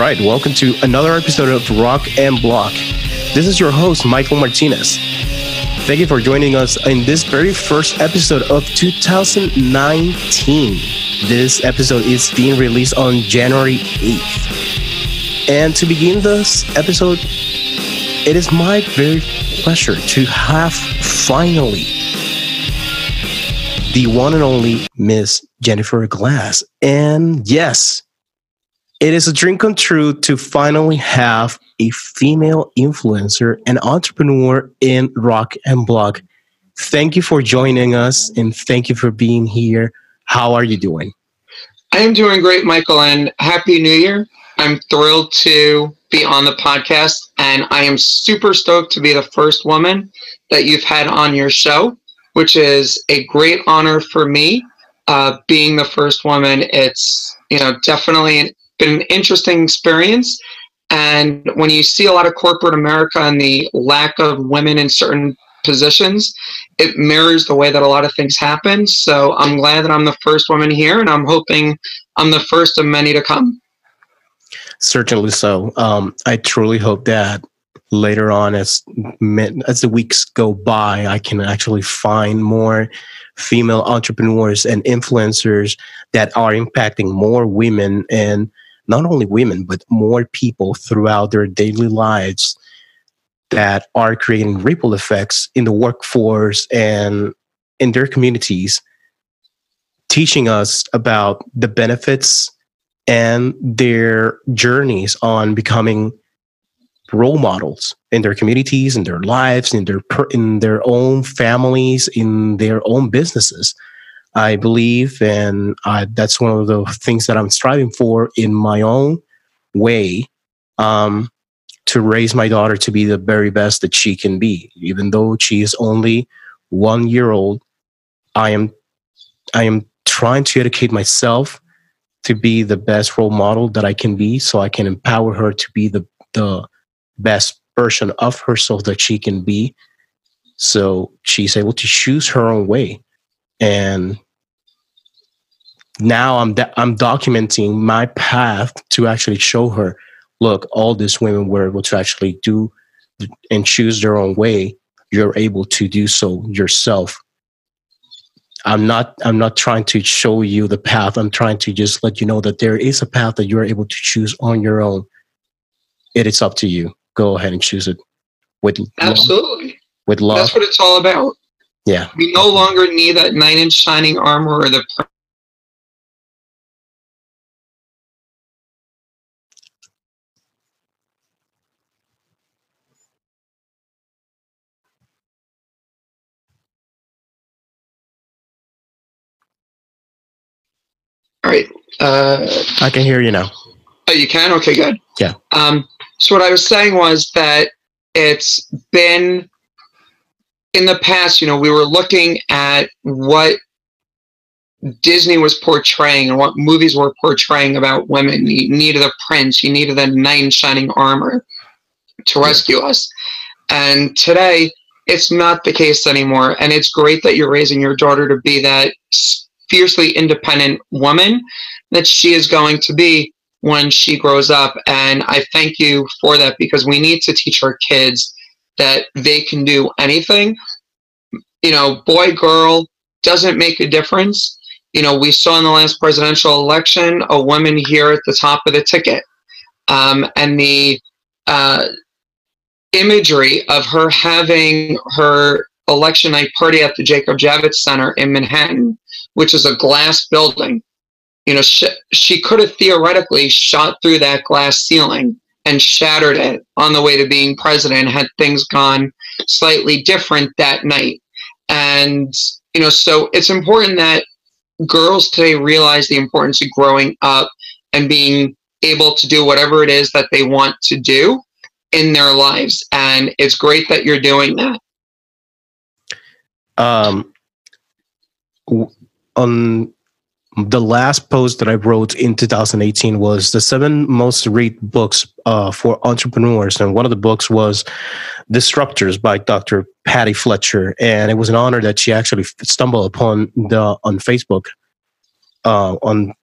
right, welcome to another episode of Rock and Block. This is your host, Michael Martinez. Thank you for joining us in this very first episode of 2019. This episode is being released on January 8th. And to begin this episode, it is my very pleasure to have finally the one and only Miss Jennifer Glass. And yes, it is a dream come true to finally have a female influencer and entrepreneur in rock and block. Thank you for joining us and thank you for being here. How are you doing? I am doing great, Michael, and Happy New Year. I'm thrilled to be on the podcast, and I am super stoked to be the first woman that you've had on your show, which is a great honor for me. Uh, being the first woman, it's you know definitely been an interesting experience. And when you see a lot of corporate America and the lack of women in certain positions, it mirrors the way that a lot of things happen. So I'm glad that I'm the first woman here, and I'm hoping I'm the first of many to come. Certainly so. Um, I truly hope that later on, as as the weeks go by, I can actually find more female entrepreneurs and influencers that are impacting more women and not only women, but more people throughout their daily lives that are creating ripple effects in the workforce and in their communities, teaching us about the benefits and their journeys on becoming role models in their communities, in their lives, in their in their own families, in their own businesses. I believe, and I, that's one of the things that I'm striving for in my own way um, to raise my daughter to be the very best that she can be. Even though she is only one year old, I am I am trying to educate myself to be the best role model that I can be, so I can empower her to be the the best version of herself that she can be. So she's able to choose her own way and now I'm I'm documenting my path to actually show her, look, all these women were able to actually do and choose their own way. You're able to do so yourself. I'm not I'm not trying to show you the path. I'm trying to just let you know that there is a path that you're able to choose on your own. It is up to you. Go ahead and choose it with absolutely love, with love. That's what it's all about. Yeah. We no longer need that knight in shining armor or the All right. Uh, I can hear you now. Oh, you can? Okay, good. Yeah. Um, so what I was saying was that it's been in the past, you know, we were looking at what Disney was portraying and what movies were portraying about women. You needed a prince, you needed a knight in shining armor to rescue us. And today, it's not the case anymore. And it's great that you're raising your daughter to be that fiercely independent woman that she is going to be when she grows up. And I thank you for that because we need to teach our kids that they can do anything. You know, boy, girl doesn't make a difference. You know, we saw in the last presidential election a woman here at the top of the ticket. Um, and the uh, imagery of her having her election night party at the Jacob Javits Center in Manhattan, which is a glass building. You know, she, she could have theoretically shot through that glass ceiling and shattered it on the way to being president had things gone slightly different that night. And, you know, so it's important that girls today realize the importance of growing up and being able to do whatever it is that they want to do in their lives. And it's great that you're doing that. Um, on the last post that I wrote in 2018 was the seven most read books uh, for entrepreneurs, and one of the books was Disruptors by Dr. Patty Fletcher, and it was an honor that she actually stumbled upon the on Facebook uh, on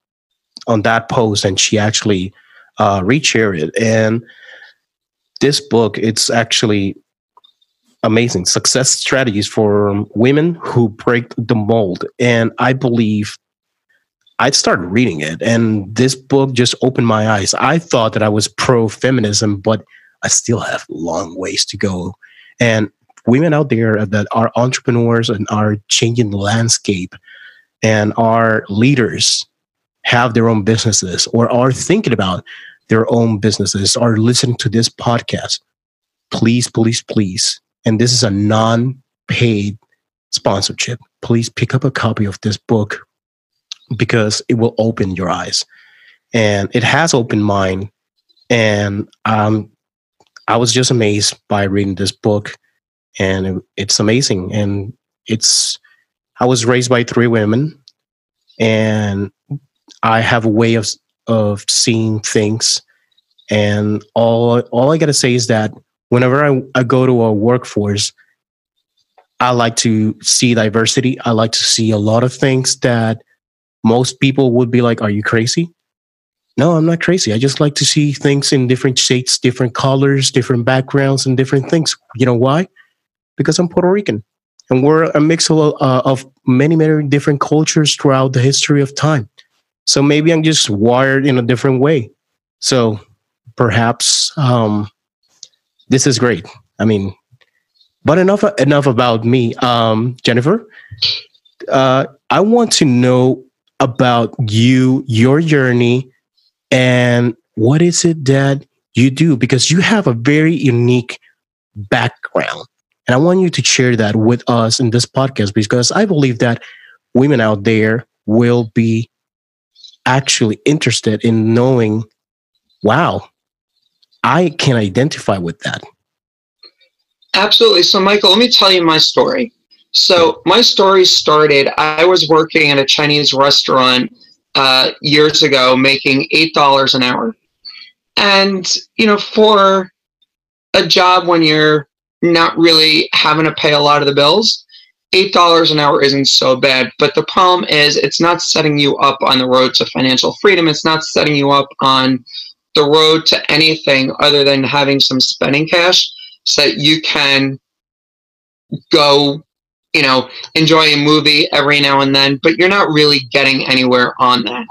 on that post, and she actually uh, reshare it. And this book, it's actually amazing success strategies for women who break the mold. And I believe I started reading it, and this book just opened my eyes. I thought that I was pro feminism, but I still have long ways to go. And women out there that are entrepreneurs and are changing the landscape and are leaders have their own businesses or are thinking about their own businesses are listening to this podcast, please, please, please, and this is a non paid sponsorship, please pick up a copy of this book because it will open your eyes. And it has opened mine. And um, I was just amazed by reading this book. And it, it's amazing. And it's, I was raised by three women. And I have a way of of seeing things. And all all I gotta say is that whenever I, I go to a workforce, I like to see diversity. I like to see a lot of things that most people would be like, Are you crazy? No, I'm not crazy. I just like to see things in different shapes, different colors, different backgrounds, and different things. You know why? Because I'm Puerto Rican. And we're a mix of, uh, of many, many different cultures throughout the history of time. So maybe I'm just wired in a different way. So perhaps um, this is great. I mean, but enough enough about me. Um, Jennifer, uh, I want to know about you, your journey, and what is it that you do because you have a very unique background. And I want you to share that with us in this podcast because I believe that women out there will be actually interested in knowing, wow, I can identify with that. Absolutely. So, Michael, let me tell you my story. So, my story started, I was working at a Chinese restaurant uh, years ago, making $8 an hour. And, you know, for a job when you're not really having to pay a lot of the bills, eight dollars an hour isn't so bad but the problem is it's not setting you up on the road to financial freedom it's not setting you up on the road to anything other than having some spending cash so that you can go you know enjoy a movie every now and then but you're not really getting anywhere on that.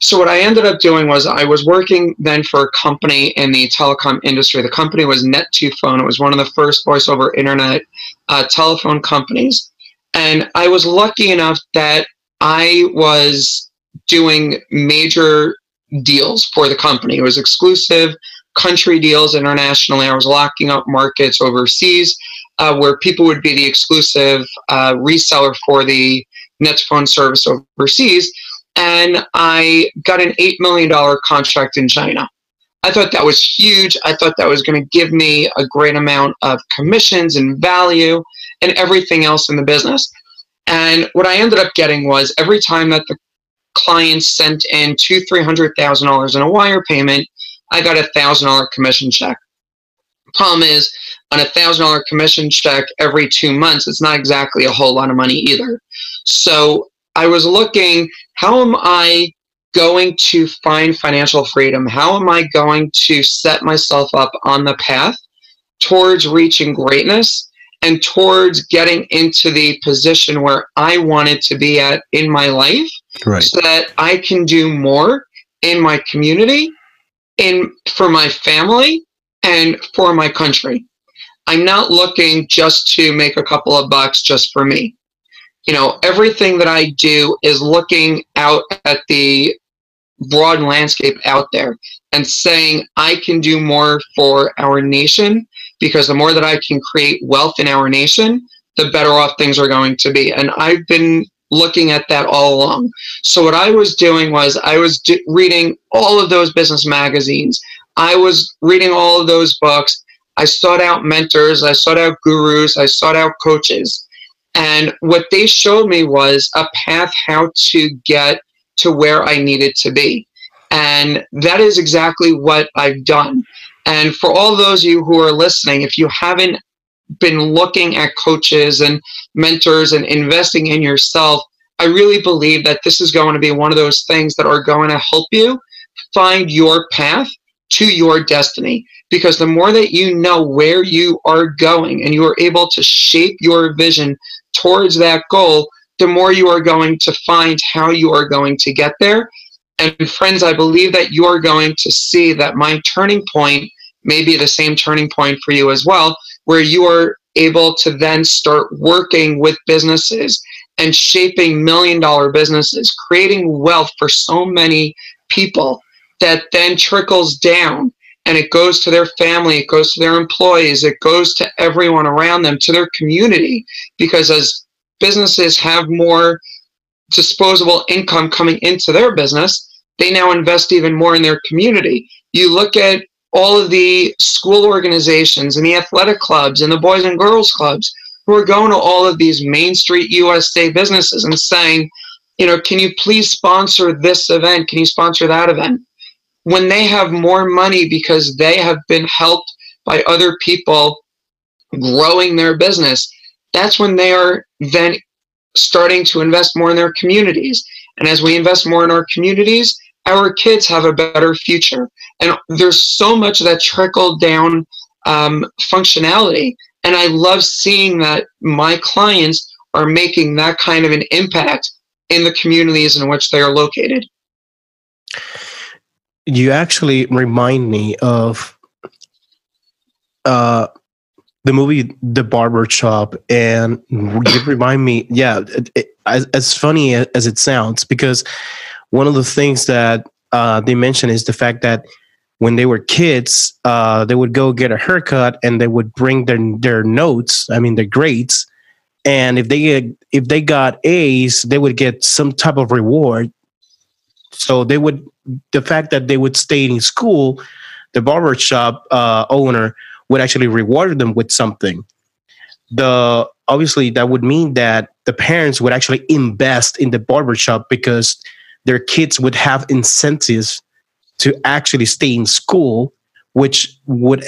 So what i ended up doing was i was working then for a company in the telecom industry. The company was net2phone. It was one of the first voice over internet uh, telephone companies. And I was lucky enough that I was doing major deals for the company. It was exclusive country deals internationally. I was locking up markets overseas uh, where people would be the exclusive uh, reseller for the Net2phone service overseas. And I got an $8 million contract in China. I thought that was huge. I thought that was going to give me a great amount of commissions and value and everything else in the business. And what I ended up getting was every time that the client sent in two, three hundred thousand dollars in a wire payment, I got a thousand dollar commission check. Problem is, on a thousand dollar commission check every two months, it's not exactly a whole lot of money either. So I was looking, how am I going to find financial freedom? How am I going to set myself up on the path towards reaching greatness and towards getting into the position where I wanted to be at in my life right. so that I can do more in my community, in for my family, and for my country. I'm not looking just to make a couple of bucks just for me. You know, everything that I do is looking out at the broad landscape out there and saying I can do more for our nation because the more that I can create wealth in our nation, the better off things are going to be. And I've been looking at that all along. So what I was doing was I was reading all of those business magazines. I was reading all of those books. I sought out mentors, I sought out gurus, I sought out coaches. And what they showed me was a path how to get to where I needed to be. And that is exactly what I've done. And for all those of you who are listening, if you haven't been looking at coaches and mentors and investing in yourself, I really believe that this is going to be one of those things that are going to help you find your path to your destiny. Because the more that you know where you are going and you are able to shape your vision towards that goal, the more you are going to find how you are going to get there. And friends, I believe that you are going to see that my turning point may be the same turning point for you as well, where you are able to then start working with businesses and shaping million dollar businesses, creating wealth for so many people that then trickles down and it goes to their family, it goes to their employees, it goes to everyone around them, to their community. Because as businesses have more disposable income coming into their business, they now invest even more in their community. You look at all of the school organizations and the athletic clubs and the boys and girls clubs who are going to all of these Main Street USA businesses and saying, you know, can you please sponsor this event? Can you sponsor that event? When they have more money because they have been helped by other people growing their business, that's when they are then starting to invest more in their communities. And as we invest more in our communities, our kids have a better future. And there's so much of that trickle down um, functionality. And I love seeing that my clients are making that kind of an impact in the communities in which they are located. You actually remind me of uh, the movie The Barber Shop, and you remind me, yeah, it, it, as, as funny as it sounds, because one of the things that uh, they mention is the fact that when they were kids, uh, they would go get a haircut and they would bring their their notes, I mean their grades, and if they if they got A's, they would get some type of reward. So they would the fact that they would stay in school, the barbershop uh, owner would actually reward them with something. The obviously that would mean that the parents would actually invest in the barbershop because their kids would have incentives to actually stay in school, which would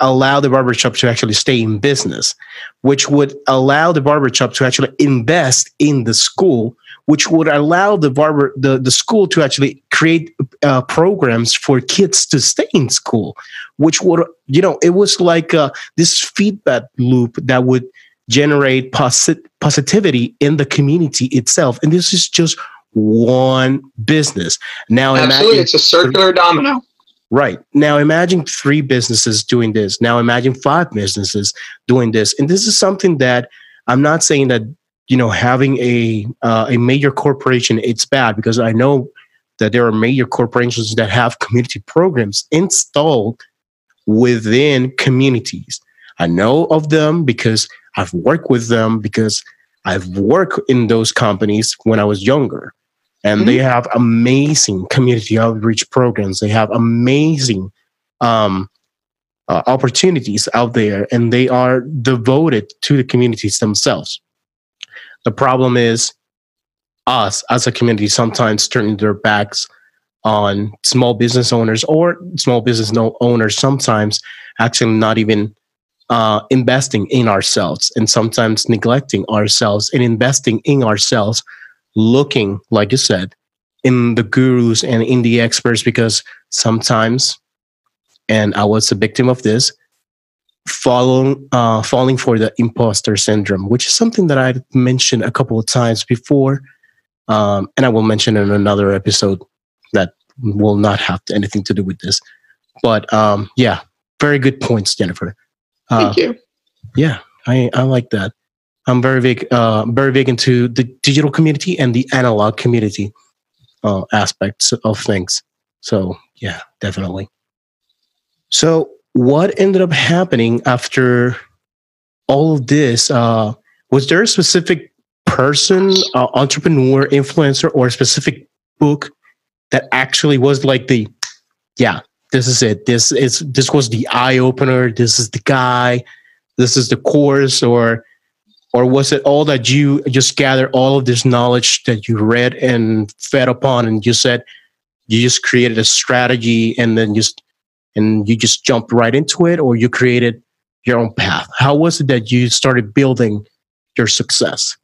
allow the barbershop to actually stay in business, which would allow the barbershop to actually invest in the school, which would allow the barber the, the school to actually create uh, programs for kids to stay in school, which would you know it was like uh, this feedback loop that would generate posit- positivity in the community itself, and this is just one business. Now, absolutely, imagine, it's a circular domino. Right. Now imagine three businesses doing this. Now imagine five businesses doing this. And this is something that I'm not saying that you know having a uh, a major corporation it's bad because I know that there are major corporations that have community programs installed within communities. I know of them because I've worked with them because I've worked in those companies when I was younger and mm-hmm. they have amazing community outreach programs. They have amazing um, uh, opportunities out there, and they are devoted to the communities themselves. The problem is us as a community sometimes turning their backs on small business owners or small business no owners sometimes actually not even uh, investing in ourselves and sometimes neglecting ourselves and investing in ourselves looking, like you said, in the gurus and in the experts because sometimes, and I was a victim of this, following uh, falling for the imposter syndrome, which is something that I mentioned a couple of times before, um, and I will mention in another episode that will not have anything to do with this. But um, yeah, very good points, Jennifer. Uh, Thank you. Yeah, I, I like that. I'm very big, uh, very big into the digital community and the analog community uh, aspects of things. So yeah, definitely. So what ended up happening after all of this? Uh, was there a specific person, uh, entrepreneur, influencer, or a specific book that actually was like the, yeah, this is it. This is this was the eye opener. This is the guy. This is the course, or or was it all that you just gathered all of this knowledge that you read and fed upon and you said you just created a strategy and then just and you just jumped right into it or you created your own path how was it that you started building your success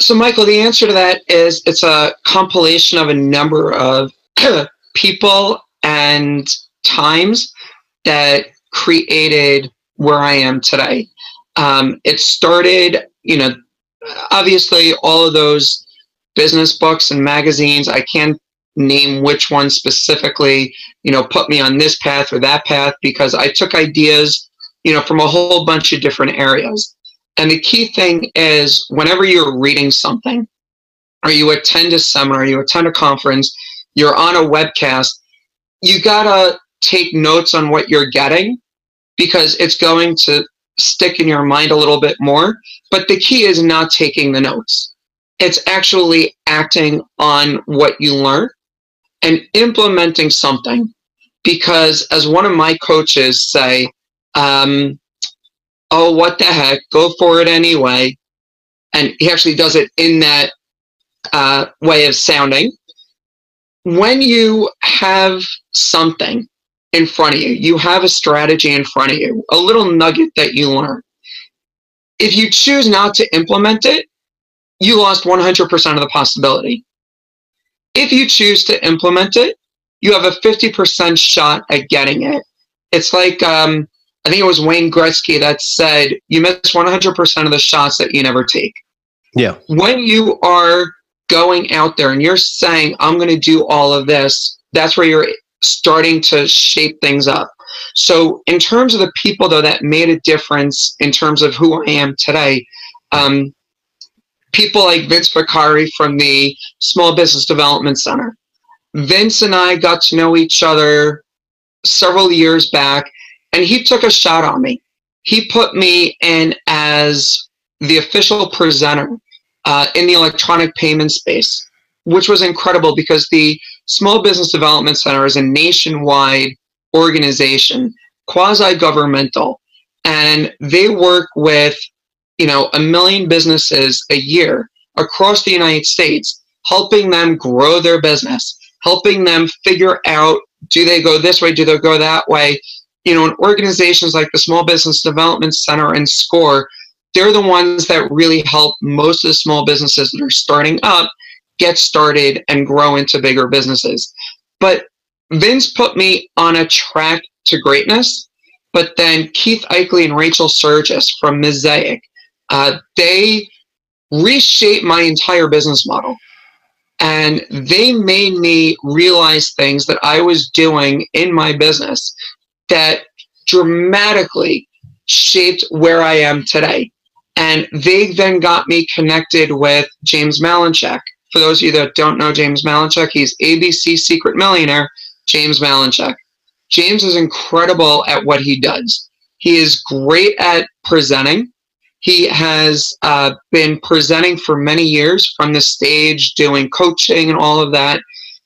so michael the answer to that is it's a compilation of a number of people and times that created where I am today. Um, it started, you know, obviously all of those business books and magazines. I can't name which one specifically, you know, put me on this path or that path because I took ideas, you know, from a whole bunch of different areas. And the key thing is whenever you're reading something, or you attend a seminar, you attend a conference, you're on a webcast, you gotta take notes on what you're getting because it's going to stick in your mind a little bit more. But the key is not taking the notes. It's actually acting on what you learn and implementing something. Because as one of my coaches say, um, oh, what the heck, go for it anyway. And he actually does it in that uh, way of sounding. When you have something in front of you, you have a strategy in front of you, a little nugget that you learn. If you choose not to implement it, you lost 100% of the possibility. If you choose to implement it, you have a 50% shot at getting it. It's like, um, I think it was Wayne Gretzky that said, you miss 100% of the shots that you never take. Yeah. When you are going out there and you're saying, I'm going to do all of this, that's where you're starting to shape things up. So, in terms of the people, though, that made a difference in terms of who I am today, um, people like Vince Vicari from the Small Business Development Center. Vince and I got to know each other several years back, and he took a shot on me. He put me in as the official presenter uh, in the electronic payment space, which was incredible because the Small Business Development Center is a nationwide organization, quasi governmental, and they work with you know, a million businesses a year across the United States, helping them grow their business, helping them figure out do they go this way, do they go that way. You know, organizations like the Small Business Development Center and SCORE, they're the ones that really help most of the small businesses that are starting up get started and grow into bigger businesses. But Vince put me on a track to greatness. But then Keith Eichele and Rachel Surgis from Mosaic, uh, they reshaped my entire business model. And they made me realize things that I was doing in my business that dramatically shaped where I am today. And they then got me connected with James Malinchak. For those of you that don't know James Malinchak, he's ABC Secret Millionaire, James Malinchak. James is incredible at what he does. He is great at presenting. He has uh, been presenting for many years from the stage, doing coaching and all of that.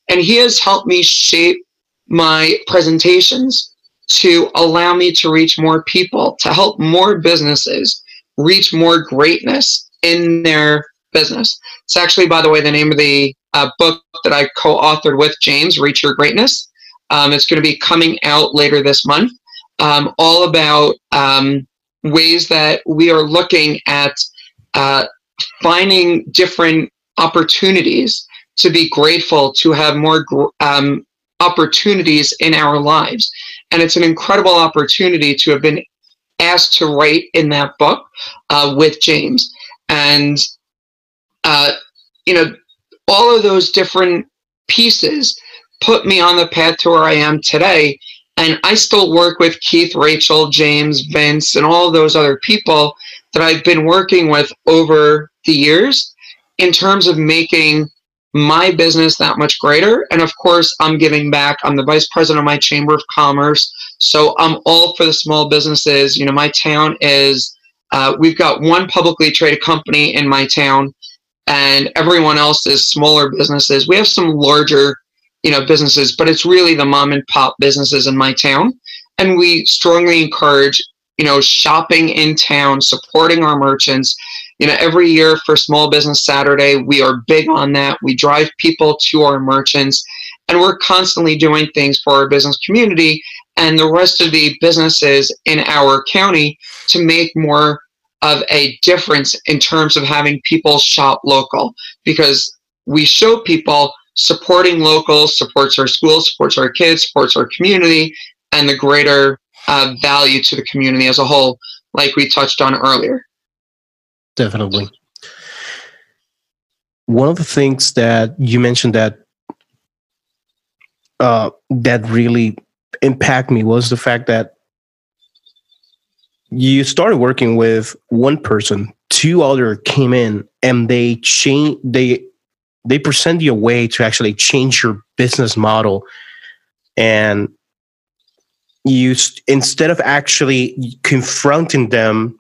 And he has helped me shape my presentations to allow me to reach more people, to help more businesses reach more greatness in their business. It's actually, by the way, the name of the uh, book that I co authored with James, Reach Your Greatness. Um, it's going to be coming out later this month, um, all about um, ways that we are looking at uh, finding different opportunities to be grateful, to have more um, opportunities in our lives. And it's an incredible opportunity to have been asked to write in that book uh, with James. And, uh, you know, all of those different pieces put me on the path to where I am today. And I still work with Keith, Rachel, James, Vince, and all those other people that I've been working with over the years in terms of making my business that much greater. And of course, I'm giving back. I'm the vice president of my Chamber of Commerce. So I'm all for the small businesses. You know, my town is, uh, we've got one publicly traded company in my town, and everyone else is smaller businesses. We have some larger you know businesses but it's really the mom and pop businesses in my town. And we strongly encourage you know shopping in town supporting our merchants. You know every year for small business saturday we are big on that. We drive people to our merchants and we're constantly doing things for our business community and the rest of the businesses in our county to make more of a difference in terms of having people shop local because we show people supporting local supports our schools, supports our kids, supports our community, and the greater uh, value to the community as a whole, like we touched on earlier. Definitely. One of the things that you mentioned that uh, that really impacted me was the fact that you started working with one person, two other came in, and they changed they they present you a way to actually change your business model. And you instead of actually confronting them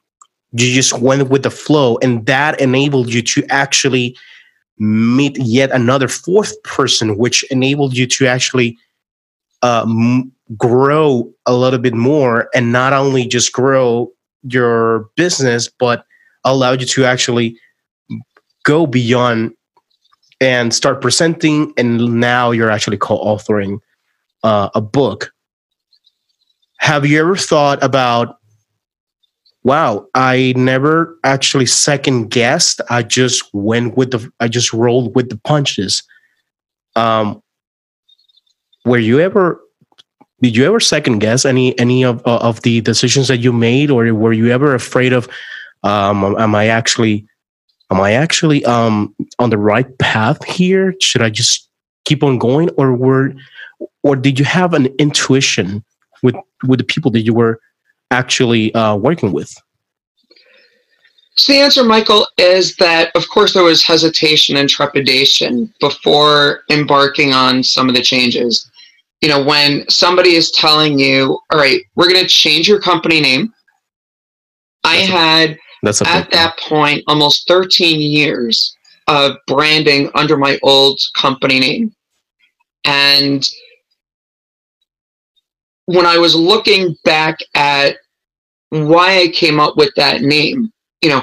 you just went with the flow and that enabled you to actually meet yet another fourth person which enabled you to actually uh, m- grow a little bit more and not only just grow your business but allowed you to actually go beyond and start presenting and now you're actually co-authoring uh, a book. Have you ever thought about wow i never actually second guessed i just went with the i just rolled with the punches. Um were you ever did you ever second guess any any of uh, of the decisions that you made or were you ever afraid of um am i actually am I actually um, on the right path here? Should I just keep on going, or were, or did you have an intuition with with the people that you were actually uh, working with? So the answer, Michael, is that of course there was hesitation and trepidation before embarking on some of the changes. You know, when somebody is telling you, "All right, we're going to change your company name," I had that's at that point almost 13 years of branding under my old company name. And when I was looking back at why I came up with that name, you know,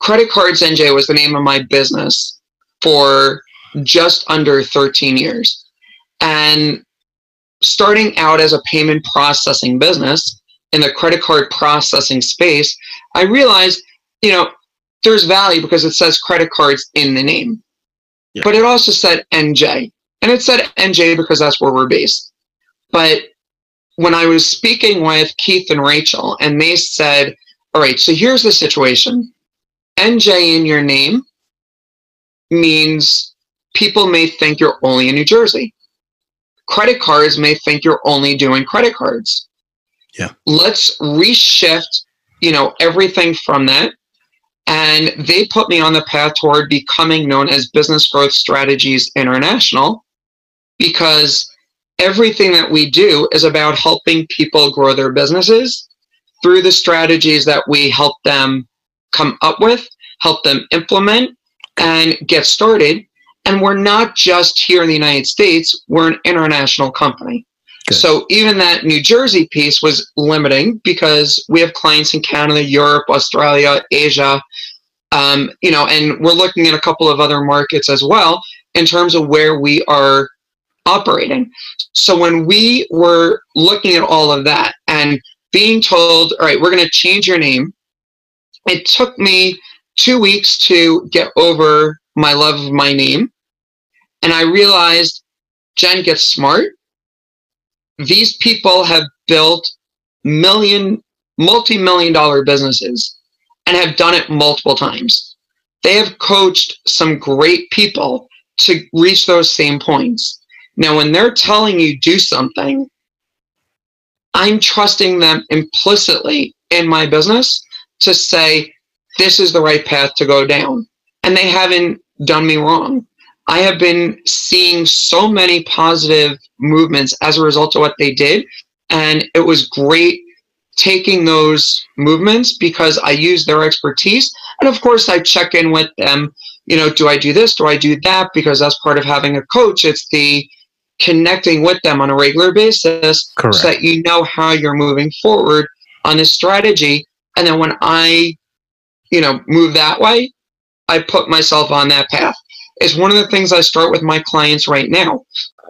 Credit Cards NJ was the name of my business for just under 13 years. And starting out as a payment processing business in the credit card processing space, I realized you know, there's value because it says credit cards in the name. Yeah. But it also said NJ. And it said NJ because that's where we're based. But when I was speaking with Keith and Rachel, and they said, All right, so here's the situation NJ in your name means people may think you're only in New Jersey. Credit cards may think you're only doing credit cards. Yeah. Let's reshift, you know, everything from that and they put me on the path toward becoming known as Business Growth Strategies International because everything that we do is about helping people grow their businesses through the strategies that we help them come up with, help them implement, and get started. And we're not just here in the United States, we're an international company. Good. So even that New Jersey piece was limiting because we have clients in Canada, Europe, Australia, Asia, um, you know, and we're looking at a couple of other markets as well in terms of where we are operating. So when we were looking at all of that and being told, all right, we're going to change your name, it took me two weeks to get over my love of my name. And I realized, Jen gets smart these people have built million, multi million dollar businesses and have done it multiple times. They have coached some great people to reach those same points. Now, when they're telling you do something, I'm trusting them implicitly in my business to say, this is the right path to go down. And they haven't done me wrong. I have been seeing so many positive movements as a result of what they did. And it was great taking those movements because I use their expertise. And of course, I check in with them. You know, do I do this? Do I do that? Because that's part of having a coach. It's the connecting with them on a regular basis Correct. so that you know how you're moving forward on a strategy. And then when I, you know, move that way, I put myself on that path It's one of the things I start with my clients right now.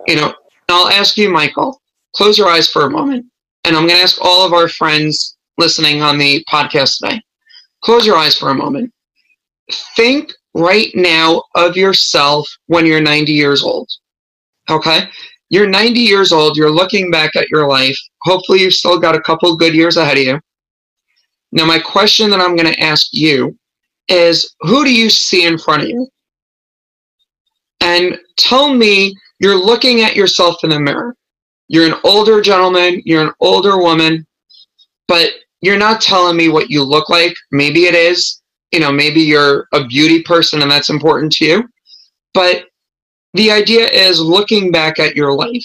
You know, I'll ask you, Michael, close your eyes for a moment. And I'm going to ask all of our friends listening on the podcast today close your eyes for a moment. Think right now of yourself when you're 90 years old. Okay. You're 90 years old. You're looking back at your life. Hopefully, you've still got a couple good years ahead of you. Now, my question that I'm going to ask you is who do you see in front of you? And tell me you're looking at yourself in the mirror. You're an older gentleman, you're an older woman, but you're not telling me what you look like. Maybe it is, you know, maybe you're a beauty person and that's important to you. But the idea is looking back at your life.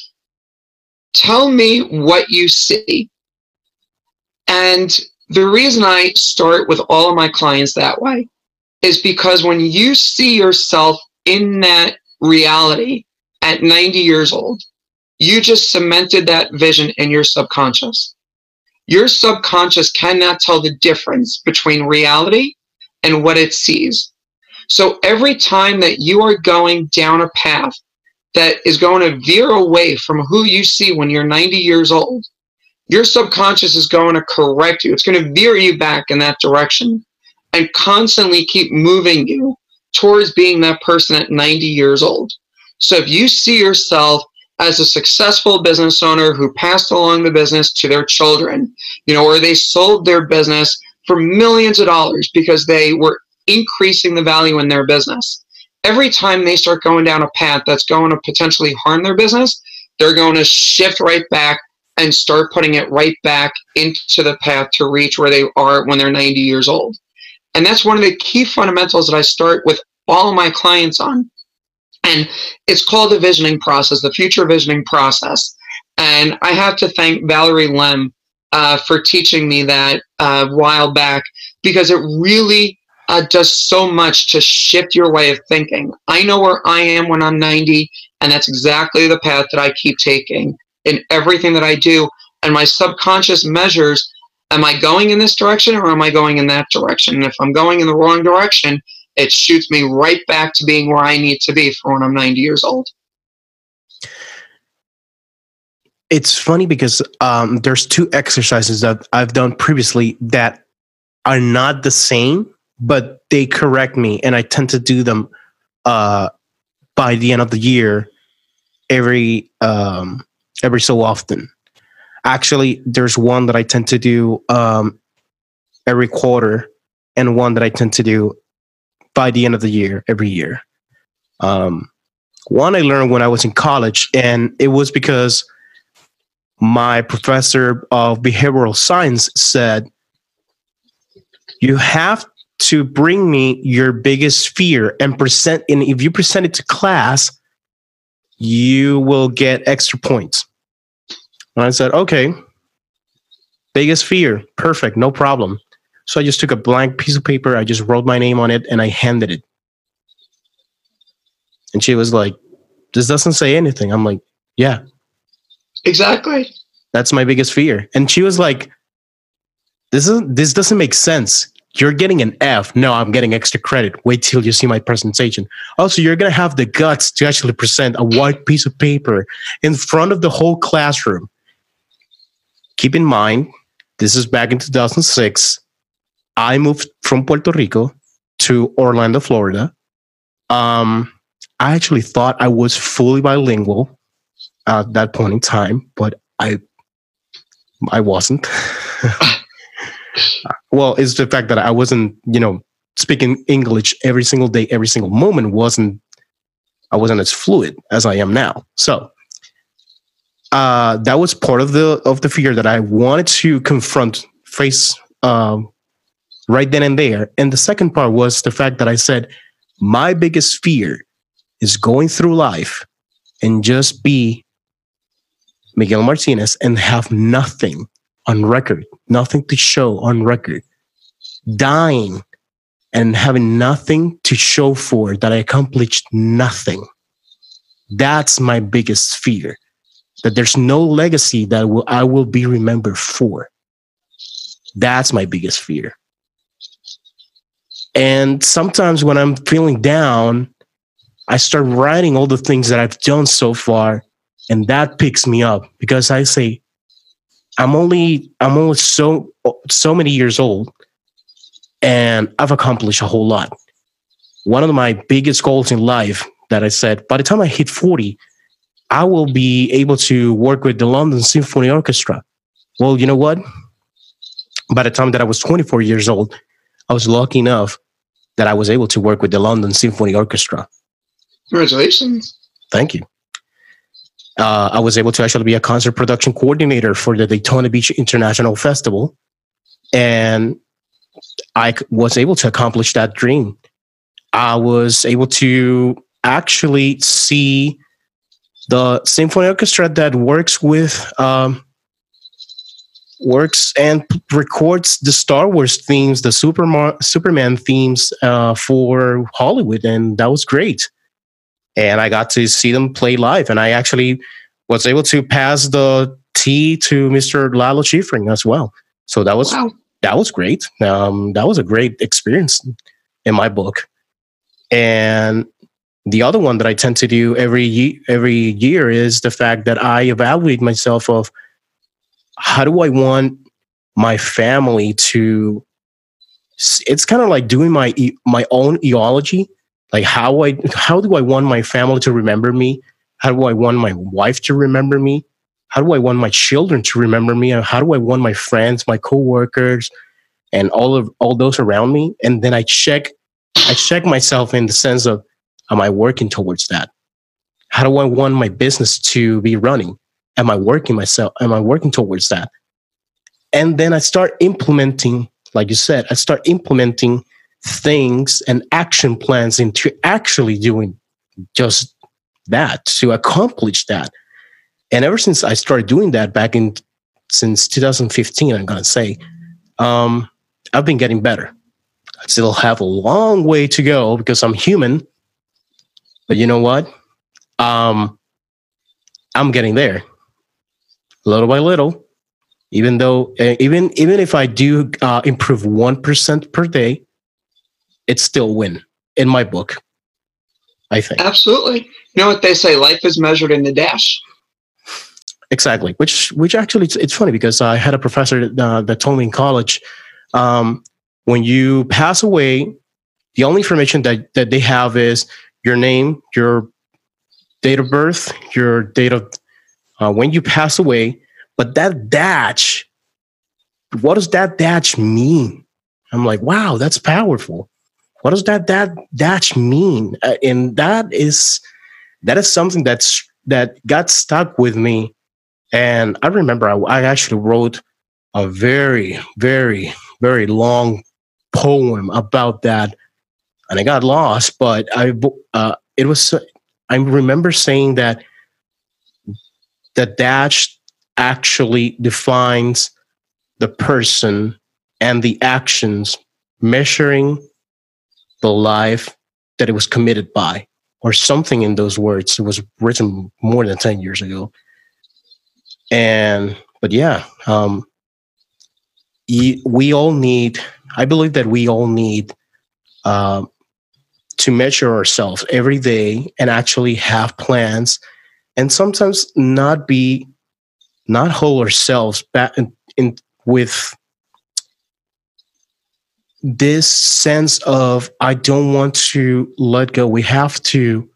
Tell me what you see. And the reason I start with all of my clients that way is because when you see yourself in that reality at 90 years old, you just cemented that vision in your subconscious. Your subconscious cannot tell the difference between reality and what it sees. So every time that you are going down a path that is going to veer away from who you see when you're 90 years old, your subconscious is going to correct you. It's going to veer you back in that direction and constantly keep moving you towards being that person at 90 years old. So if you see yourself as a successful business owner who passed along the business to their children, you know, or they sold their business for millions of dollars because they were increasing the value in their business. Every time they start going down a path that's going to potentially harm their business, they're going to shift right back and start putting it right back into the path to reach where they are when they're 90 years old. And that's one of the key fundamentals that I start with all my clients on. And it's called the visioning process, the future visioning process. And I have to thank Valerie Lem uh, for teaching me that uh, a while back because it really uh, does so much to shift your way of thinking. I know where I am when I'm 90, and that's exactly the path that I keep taking in everything that I do. And my subconscious measures am I going in this direction or am I going in that direction? And if I'm going in the wrong direction, it shoots me right back to being where I need to be for when I'm 90 years old. It's funny because um, there's two exercises that I've done previously that are not the same, but they correct me, and I tend to do them uh, by the end of the year every um, every so often. Actually, there's one that I tend to do um, every quarter, and one that I tend to do by the end of the year every year. Um, one I learned when I was in college, and it was because my professor of behavioral science said, You have to bring me your biggest fear and present, and if you present it to class, you will get extra points. And I said, Okay, biggest fear, perfect, no problem. So I just took a blank piece of paper, I just wrote my name on it, and I handed it. And she was like, This doesn't say anything. I'm like, Yeah. Exactly. That's my biggest fear. And she was like, This isn't this doesn't make sense. You're getting an F. No, I'm getting extra credit. Wait till you see my presentation. Also, you're gonna have the guts to actually present a white piece of paper in front of the whole classroom. Keep in mind, this is back in 2006. I moved from Puerto Rico to Orlando, Florida. Um, I actually thought I was fully bilingual at that point in time, but I I wasn't. well, it's the fact that I wasn't, you know, speaking English every single day, every single moment wasn't I wasn't as fluid as I am now. So uh, that was part of the of the fear that I wanted to confront, face um, right then and there. And the second part was the fact that I said, my biggest fear is going through life and just be Miguel Martinez and have nothing on record, nothing to show on record, dying and having nothing to show for that I accomplished nothing. That's my biggest fear. That there's no legacy that will, I will be remembered for. That's my biggest fear. And sometimes when I'm feeling down, I start writing all the things that I've done so far, and that picks me up because I say, I'm only I'm only so so many years old, and I've accomplished a whole lot. One of my biggest goals in life that I said by the time I hit 40, I will be able to work with the London Symphony Orchestra. Well, you know what? By the time that I was 24 years old, I was lucky enough that I was able to work with the London Symphony Orchestra. Congratulations. Thank you. Uh, I was able to actually be a concert production coordinator for the Daytona Beach International Festival. And I was able to accomplish that dream. I was able to actually see the symphony orchestra that works with um, works and records the Star Wars themes, the Superman Superman themes uh, for Hollywood, and that was great. And I got to see them play live, and I actually was able to pass the T to Mr. Lalo Schifrin as well. So that was wow. that was great. Um, that was a great experience in my book. And the other one that I tend to do every ye- every year is the fact that I evaluate myself of how do I want my family to it's kind of like doing my my own eology. Like how I how do I want my family to remember me? How do I want my wife to remember me? How do I want my children to remember me? How do I want my friends my coworkers and all of all those around me? And then I check I check myself in the sense of am I working towards that? How do I want my business to be running am I working myself? Am I working towards that? And then I start implementing, like you said, I start implementing things and action plans into actually doing just that to accomplish that. And ever since I started doing that back in since 2015, I'm gonna say, um, I've been getting better. I still have a long way to go because I'm human. But you know what? Um, I'm getting there little by little even though uh, even even if i do uh, improve 1% per day it's still win in my book i think. Absolutely. You know what they say life is measured in the dash. Exactly which which actually it's, it's funny because i had a professor uh, that told me in college um, when you pass away the only information that, that they have is your name your date of birth your date of uh, when you pass away. But that dash, what does that dash mean? I'm like, wow, that's powerful. What does that that dash mean? Uh, and that is that is something that's that got stuck with me. And I remember I, I actually wrote a very, very, very long poem about that, and I got lost. But I, uh, it was. I remember saying that the dash actually defines the person and the actions measuring the life that it was committed by or something in those words. It was written more than 10 years ago. And but yeah um we all need i believe that we all need uh, to measure ourselves every day and actually have plans and sometimes not be not hold ourselves back in, in with this sense of I don't want to let go. We have to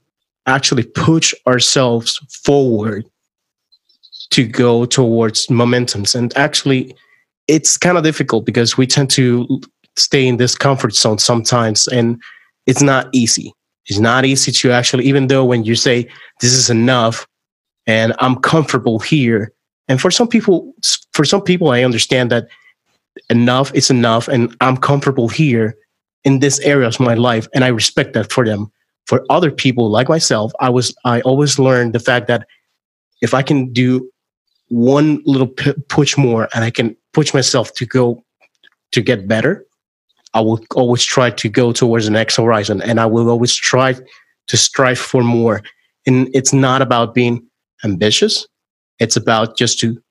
actually push ourselves forward to go towards momentums. And actually, it's kind of difficult because we tend to stay in this comfort zone sometimes, and it's not easy. It's not easy to actually, even though when you say this is enough, and I'm comfortable here. And for some people, for some people, I understand that enough is enough, and I'm comfortable here in this area of my life, and I respect that for them. For other people like myself, I was I always learned the fact that if I can do one little p- push more, and I can push myself to go to get better, I will always try to go towards the next horizon, and I will always try to strive for more. And it's not about being ambitious. It's about just to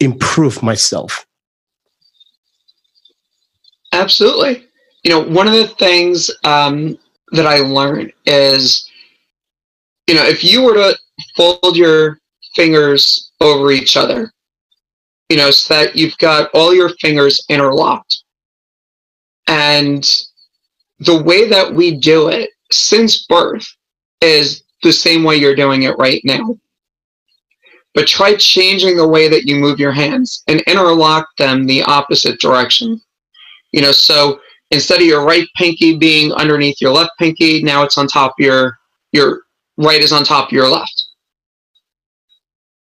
improve myself. Absolutely. You know, one of the things um, that I learned is, you know, if you were to fold your fingers over each other, you know, so that you've got all your fingers interlocked. And the way that we do it since birth is the same way you're doing it right now but try changing the way that you move your hands and interlock them the opposite direction. You know, so instead of your right pinky being underneath your left pinky, now it's on top of your your right is on top of your left.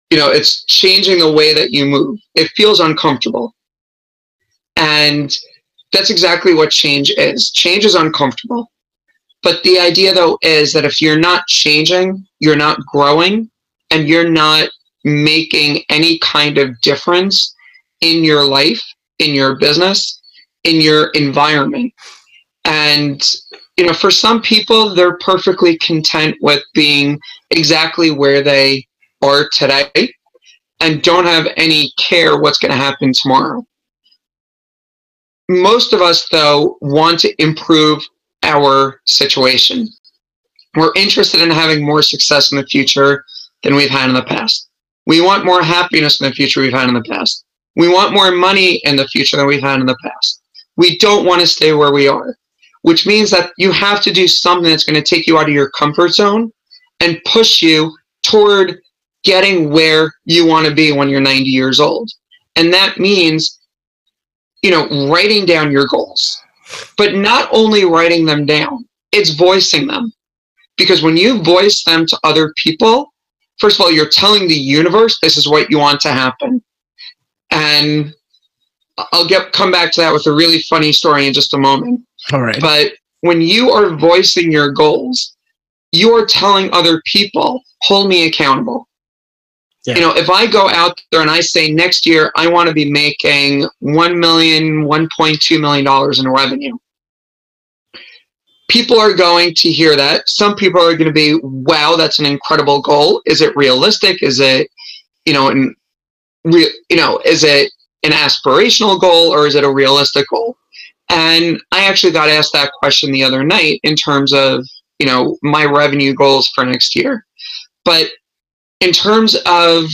You know, it's changing the way that you move. It feels uncomfortable. And that's exactly what change is. Change is uncomfortable. But the idea, though, is that if you're not changing, you're not growing, and you're not making any kind of difference in your life, in your business, in your environment. And, you know, for some people, they're perfectly content with being exactly where they are today and don't have any care what's going to happen tomorrow. Most of us, though, want to improve our situation. We're interested in having more success in the future than we've had in the past. We want more happiness in the future we've had in the past. We want more money in the future than we've had in the past. We don't want to stay where we are, which means that you have to do something that's going to take you out of your comfort zone and push you toward getting where you want to be when you're 90 years old. And that means, you know, writing down your goals, but not only writing them down, it's voicing them. Because when you voice them to other people, first of all, you're telling the universe this is what you want to happen. And I'll get come back to that with a really funny story in just a moment. All right. But when you are voicing your goals, you are telling other people, hold me accountable. Yeah. You know, if I go out there and I say next year I want to be making one million, one point two million dollars in revenue, people are going to hear that. Some people are going to be, "Wow, that's an incredible goal. Is it realistic? Is it, you know, and you know, is it an aspirational goal or is it a realistic goal?" And I actually got asked that question the other night in terms of, you know, my revenue goals for next year. But in terms of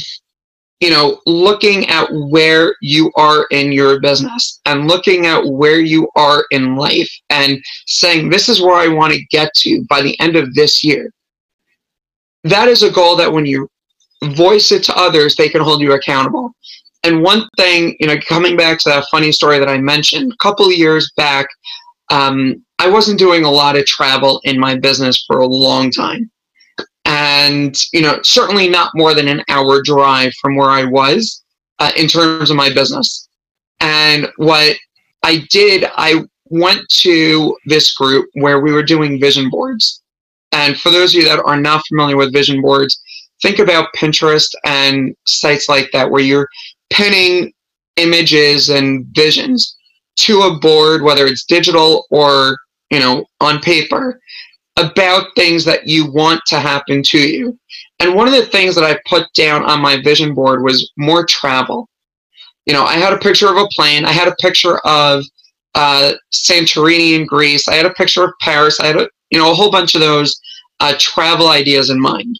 you know looking at where you are in your business and looking at where you are in life and saying this is where i want to get to by the end of this year. That is a goal that when you voice it to others they can hold you accountable. And one thing you know coming back to that funny story that i mentioned a couple years back um, i wasn't doing a lot of travel in my business for a long time and you know certainly not more than an hour drive from where I was uh, in terms of my business. And what I did, I went to this group where we were doing vision boards. And for those of you that are not familiar with vision boards, think about Pinterest and sites like that where you're pinning images and visions to a board, whether it's digital or you know on paper about things that you want to happen to you. And one of the things that I put down on my vision board was more travel. You know, I had a picture of a plane, I had a picture of uh, Santorini in Greece, I had a picture of Paris, I had a, you know a whole bunch of those uh, travel ideas in mind.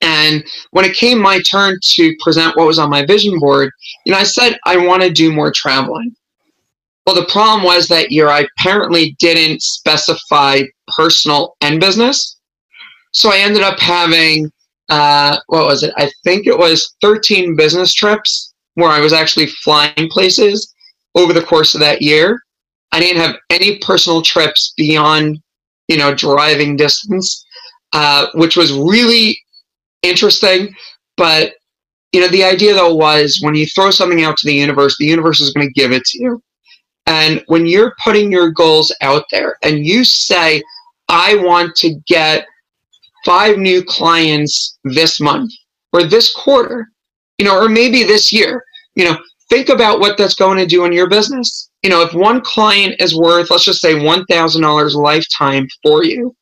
And when it came my turn to present what was on my vision board, you know, I said I want to do more traveling. Well, the problem was that year I apparently didn't specify personal and business. So I ended up having, uh, what was it? I think it was 13 business trips where I was actually flying places over the course of that year. I didn't have any personal trips beyond, you know, driving distance, uh, which was really interesting. But, you know, the idea though was when you throw something out to the universe, the universe is going to give it to you. And when you're putting your goals out there and you say, I want to get five new clients this month or this quarter, you know, or maybe this year, you know, think about what that's going to do in your business. You know, if one client is worth, let's just say $1,000 lifetime for you,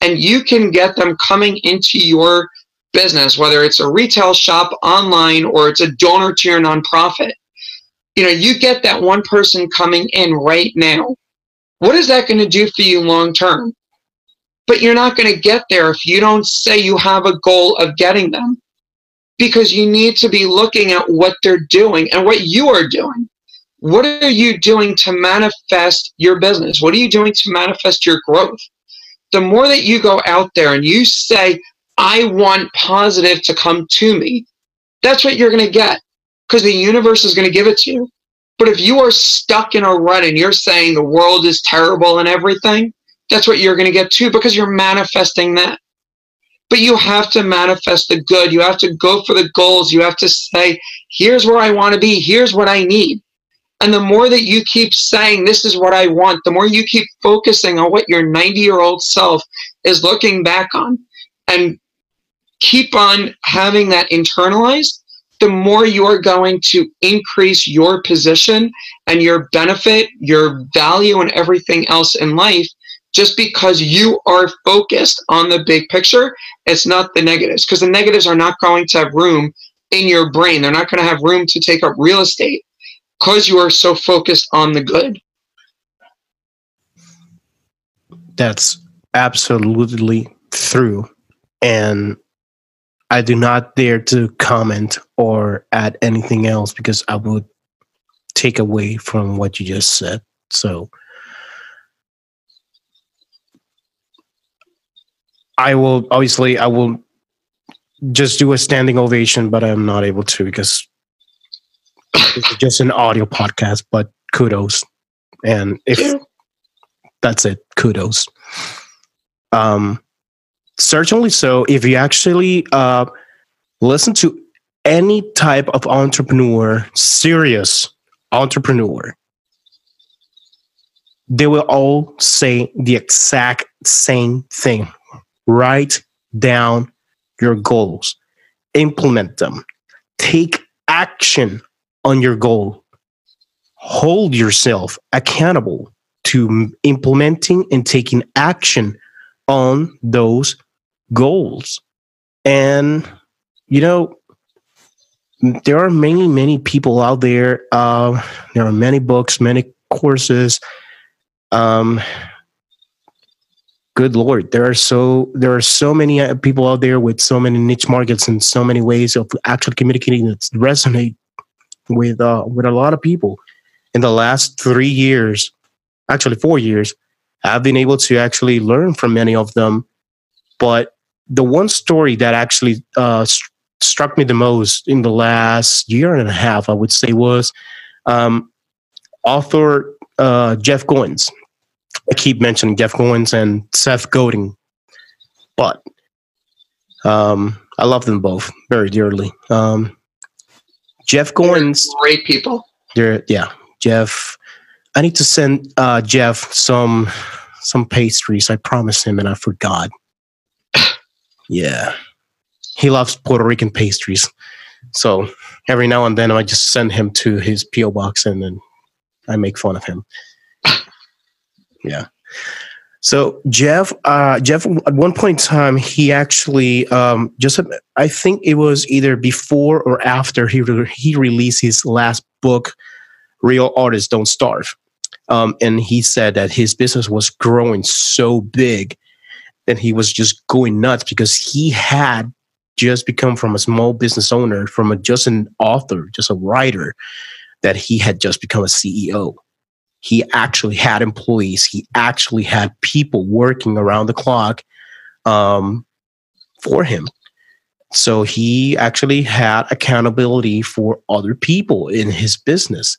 and you can get them coming into your business, whether it's a retail shop online or it's a donor to your nonprofit, you know, you get that one person coming in right now. What is that going to do for you long term? But you're not going to get there if you don't say you have a goal of getting them. Because you need to be looking at what they're doing and what you are doing. What are you doing to manifest your business? What are you doing to manifest your growth? The more that you go out there and you say, I want positive to come to me, that's what you're going to get because the universe is going to give it to you. But if you are stuck in a rut and you're saying the world is terrible and everything, that's what you're going to get too because you're manifesting that. But you have to manifest the good. You have to go for the goals. You have to say, here's where I want to be. Here's what I need. And the more that you keep saying, this is what I want, the more you keep focusing on what your 90 year old self is looking back on and keep on having that internalized, the more you're going to increase your position and your benefit, your value, and everything else in life just because you are focused on the big picture. It's not the negatives because the negatives are not going to have room in your brain. They're not going to have room to take up real estate because you are so focused on the good. That's absolutely true. And I do not dare to comment or add anything else because I would take away from what you just said. So I will obviously I will just do a standing ovation, but I'm not able to because it's just an audio podcast. But kudos, and if that's it, kudos. Um, certainly so. If you actually uh, listen to any type of entrepreneur, serious entrepreneur, they will all say the exact same thing. Write down your goals, implement them, take action on your goal, hold yourself accountable to implementing and taking action on those goals. And, you know, there are many, many people out there. Uh, there are many books, many courses. Um, good lord there are so there are so many uh, people out there with so many niche markets and so many ways of actually communicating that resonate with uh, with a lot of people in the last three years actually four years i've been able to actually learn from many of them but the one story that actually uh, st- struck me the most in the last year and a half i would say was um, author uh, jeff goins I keep mentioning Jeff Goins and Seth Godin, but um, I love them both very dearly. Um, Jeff Goins, great people. They're yeah, Jeff. I need to send uh, Jeff some some pastries. I promised him, and I forgot. Yeah, he loves Puerto Rican pastries, so every now and then I just send him to his PO box, and then I make fun of him. Yeah. So Jeff, uh, Jeff, at one point in time, he actually um, just I think it was either before or after he re- he released his last book, "Real Artists Don't Starve," um, and he said that his business was growing so big that he was just going nuts because he had just become from a small business owner, from a, just an author, just a writer, that he had just become a CEO he actually had employees. He actually had people working around the clock um, for him. So he actually had accountability for other people in his business.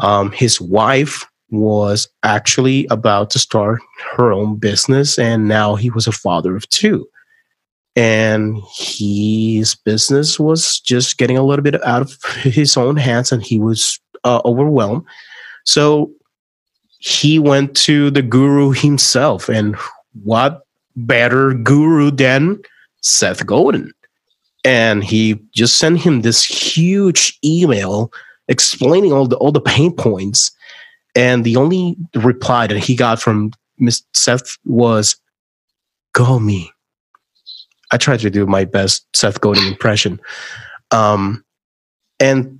Um, his wife was actually about to start her own business, and now he was a father of two. And his business was just getting a little bit out of his own hands, and he was uh, overwhelmed. So he went to the guru himself. And what better guru than Seth Godin? And he just sent him this huge email explaining all the all the pain points. And the only reply that he got from Miss Seth was, "Go me." I tried to do my best Seth Godin impression. Um, and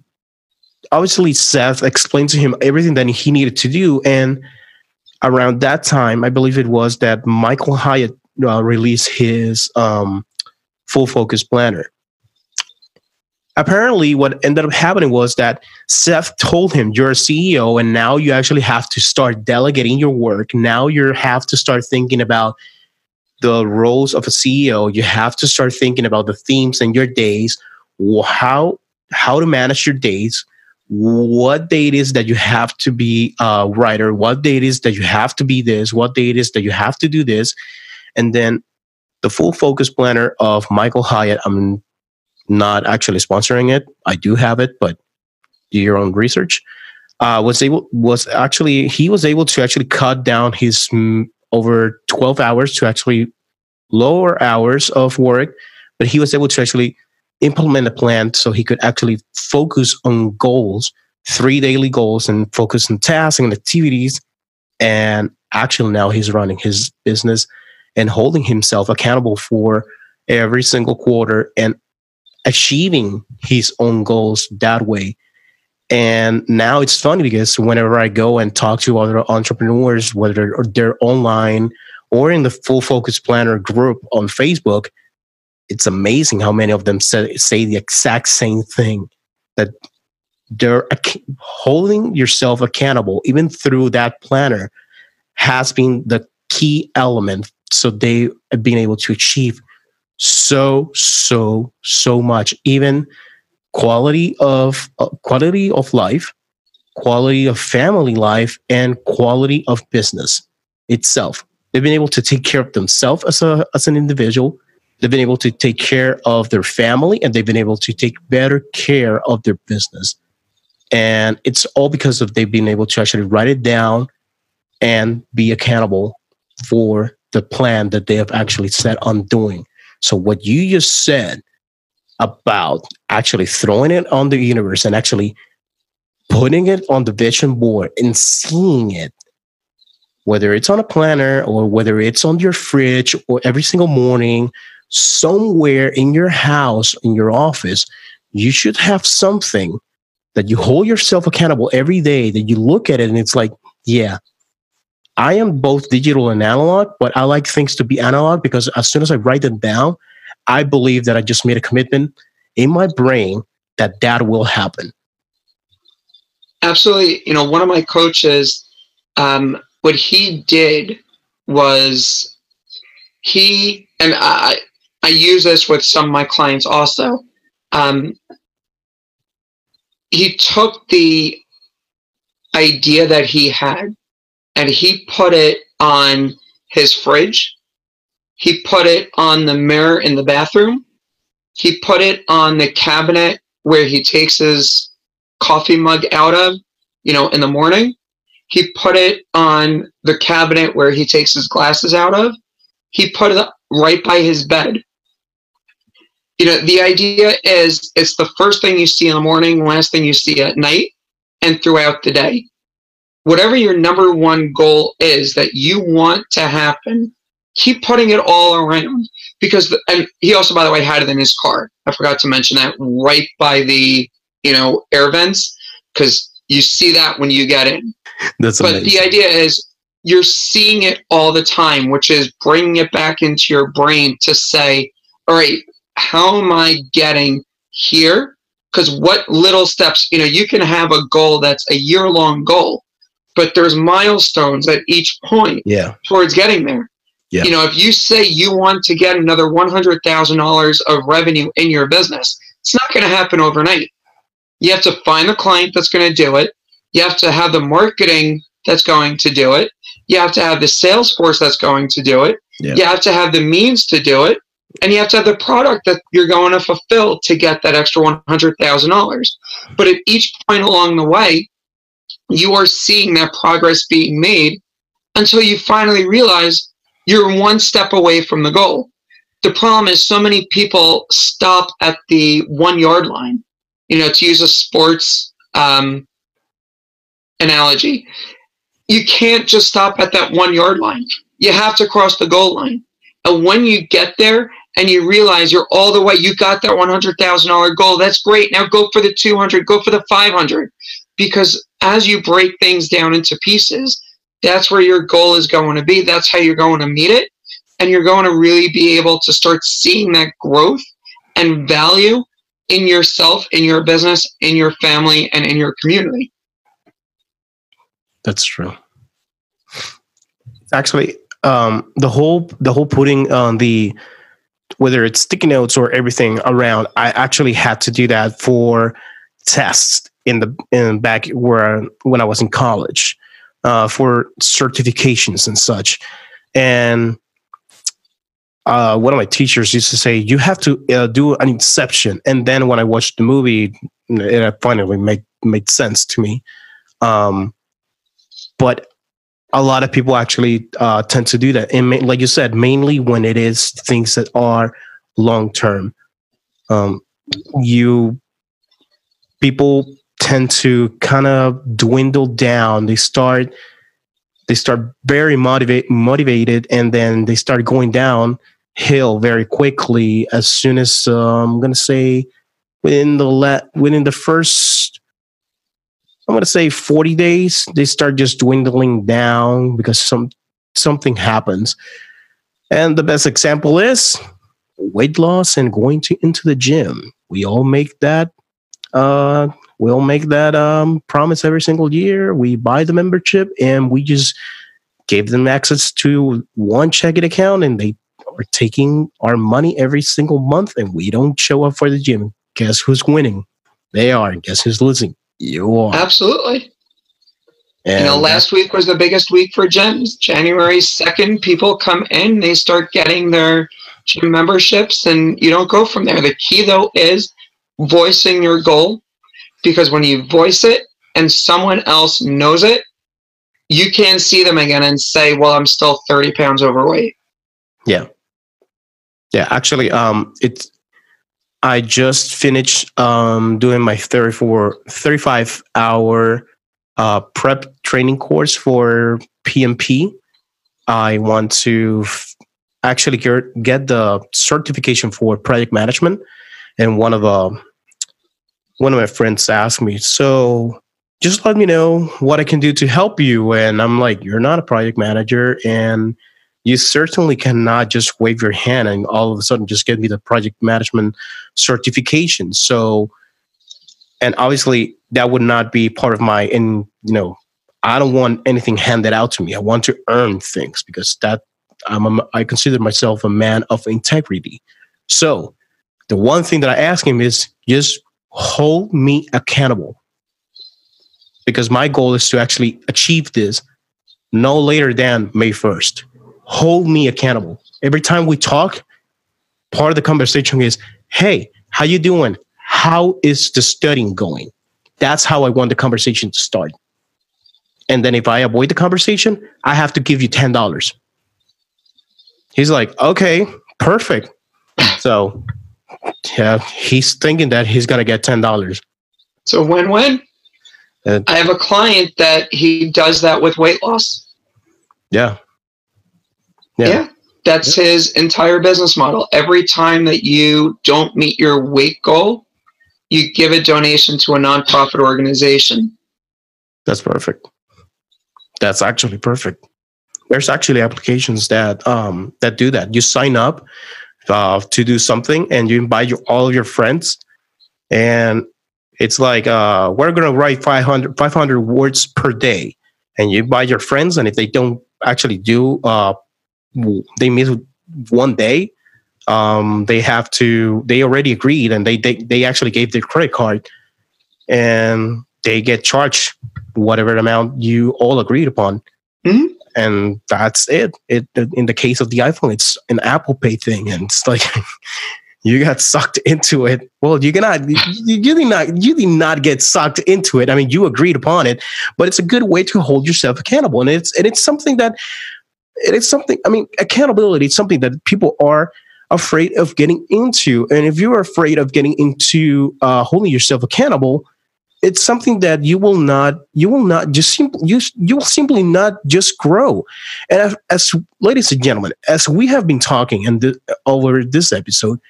obviously Seth explained to him everything that he needed to do. And around that time, I believe it was that Michael Hyatt uh, released his um, full focus planner. Apparently, what ended up happening was that Seth told him, You're a CEO, and now you actually have to start delegating your work. Now you have to start thinking about the roles of a CEO, you have to start thinking about the themes in your days, how how to manage your days, what day it is that you have to be a writer, what day it is that you have to be this, what day it is that you have to do this, and then the full focus planner of Michael Hyatt. I'm not actually sponsoring it. I do have it, but do your own research. Uh, was able was actually he was able to actually cut down his mm, over 12 hours to actually lower hours of work, but he was able to actually implement a plan so he could actually focus on goals, three daily goals, and focus on tasks and activities. And actually, now he's running his business and holding himself accountable for every single quarter and achieving his own goals that way. And now it's funny because whenever I go and talk to other entrepreneurs, whether they're online or in the full focus planner group on Facebook, it's amazing how many of them say, say the exact same thing that they're ac- holding yourself accountable even through that planner has been the key element so they have been able to achieve so so so much. Even quality of uh, quality of life quality of family life and quality of business itself. They've been able to take care of themselves as a as an individual. They've been able to take care of their family and they've been able to take better care of their business. And it's all because of they've been able to actually write it down and be accountable for the plan that they have actually set on doing so what you just said about actually throwing it on the universe and actually putting it on the vision board and seeing it, whether it's on a planner or whether it's on your fridge or every single morning, somewhere in your house, in your office, you should have something that you hold yourself accountable every day that you look at it and it's like, yeah, I am both digital and analog, but I like things to be analog because as soon as I write them down, I believe that I just made a commitment in my brain that that will happen. Absolutely. You know, one of my coaches, um, what he did was he, and I, I use this with some of my clients also. Um, he took the idea that he had and he put it on his fridge. He put it on the mirror in the bathroom. He put it on the cabinet where he takes his coffee mug out of, you know, in the morning. He put it on the cabinet where he takes his glasses out of. He put it right by his bed. You know, the idea is it's the first thing you see in the morning, last thing you see at night, and throughout the day whatever your number one goal is that you want to happen, keep putting it all around. Because, the, and he also, by the way, had it in his car. I forgot to mention that right by the, you know, air vents, because you see that when you get in. That's but the idea is you're seeing it all the time, which is bringing it back into your brain to say, all right, how am I getting here? Because what little steps, you know, you can have a goal that's a year long goal, but there's milestones at each point yeah. towards getting there. Yeah. You know, if you say you want to get another $100,000 of revenue in your business, it's not going to happen overnight. You have to find the client that's going to do it. You have to have the marketing that's going to do it. You have to have the sales force that's going to do it. Yeah. You have to have the means to do it. And you have to have the product that you're going to fulfill to get that extra $100,000. But at each point along the way, you are seeing that progress being made until you finally realize you're one step away from the goal. The problem is so many people stop at the one yard line. You know, to use a sports um, analogy, you can't just stop at that one yard line. You have to cross the goal line. And when you get there and you realize you're all the way, you got that $100,000 goal, that's great. Now go for the 200, go for the 500 because as you break things down into pieces, that's where your goal is going to be. That's how you're going to meet it. And you're going to really be able to start seeing that growth and value in yourself, in your business, in your family, and in your community. That's true. Actually, um, the whole the whole putting on the whether it's sticky notes or everything around, I actually had to do that for tests in the in back where when I was in college uh, for certifications and such. And uh, one of my teachers used to say, "You have to uh, do an inception." And then when I watched the movie, it finally made made sense to me. Um, but a lot of people actually uh, tend to do that, and ma- like you said, mainly when it is things that are long term. Um, you people tend to kind of dwindle down. They start they start very motivate motivated, and then they start going down hill very quickly. As soon as uh, I'm gonna say within the let within the first I'm gonna say 40 days, they start just dwindling down because some something happens. And the best example is weight loss and going to into the gym. We all make that uh we'll make that um promise every single year. We buy the membership and we just gave them access to one checking account and they are taking our money every single month and we don't show up for the gym. Guess who's winning? They are. Guess who's losing? You are. Absolutely. And you know, last week was the biggest week for gyms. January 2nd, people come in, they start getting their gym memberships, and you don't go from there. The key, though, is voicing your goal because when you voice it and someone else knows it, you can see them again and say, Well, I'm still 30 pounds overweight. Yeah. Yeah, actually, um, it's I just finished um doing my 34 35 hour uh prep training course for PMP. I want to f- actually get, get the certification for project management and one of uh one of my friends asked me, "So, just let me know what I can do to help you." And I'm like, "You're not a project manager and you certainly cannot just wave your hand and all of a sudden just give me the project management certification. So, and obviously that would not be part of my, and you know, I don't want anything handed out to me. I want to earn things because that I'm a, I consider myself a man of integrity. So, the one thing that I ask him is just hold me accountable because my goal is to actually achieve this no later than May 1st hold me accountable. Every time we talk, part of the conversation is, "Hey, how you doing? How is the studying going?" That's how I want the conversation to start. And then if I avoid the conversation, I have to give you ten dollars. He's like, "Okay, perfect." So, yeah, he's thinking that he's gonna get ten dollars. So win-win. Uh, I have a client that he does that with weight loss. Yeah, Yeah. Yeah. That's his entire business model. Every time that you don't meet your weight goal, you give a donation to a nonprofit organization. That's perfect. That's actually perfect. There's actually applications that um that do that. You sign up uh, to do something, and you invite your, all of your friends, and it's like uh, we're gonna write 500, 500 words per day, and you invite your friends, and if they don't actually do, uh, they miss one day, um, they have to. They already agreed, and they they they actually gave their credit card, and they get charged whatever amount you all agreed upon. Mhm. And that's it. It in the case of the iPhone, it's an Apple Pay thing, and it's like you got sucked into it. Well, you cannot. You, you did not. You did not get sucked into it. I mean, you agreed upon it, but it's a good way to hold yourself accountable, and it's and it's something that it is something. I mean, accountability. is something that people are afraid of getting into, and if you're afraid of getting into uh, holding yourself accountable, it's something that you will not you will not just simply you, you will simply not just grow. And as, as ladies and gentlemen as we have been talking and over this episode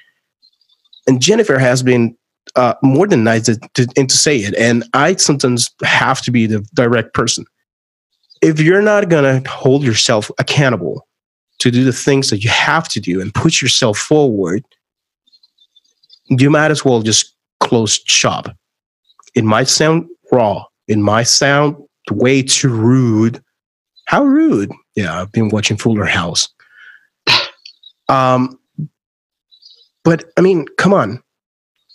and jennifer has been uh, more than nice to, to, and to say it and i sometimes have to be the direct person. If you're not going to hold yourself accountable to do the things that you have to do and push yourself forward you might as well just close shop it might sound raw, it might sound way too rude, How rude. Yeah, I've been watching Fuller House. Um, but I mean, come on.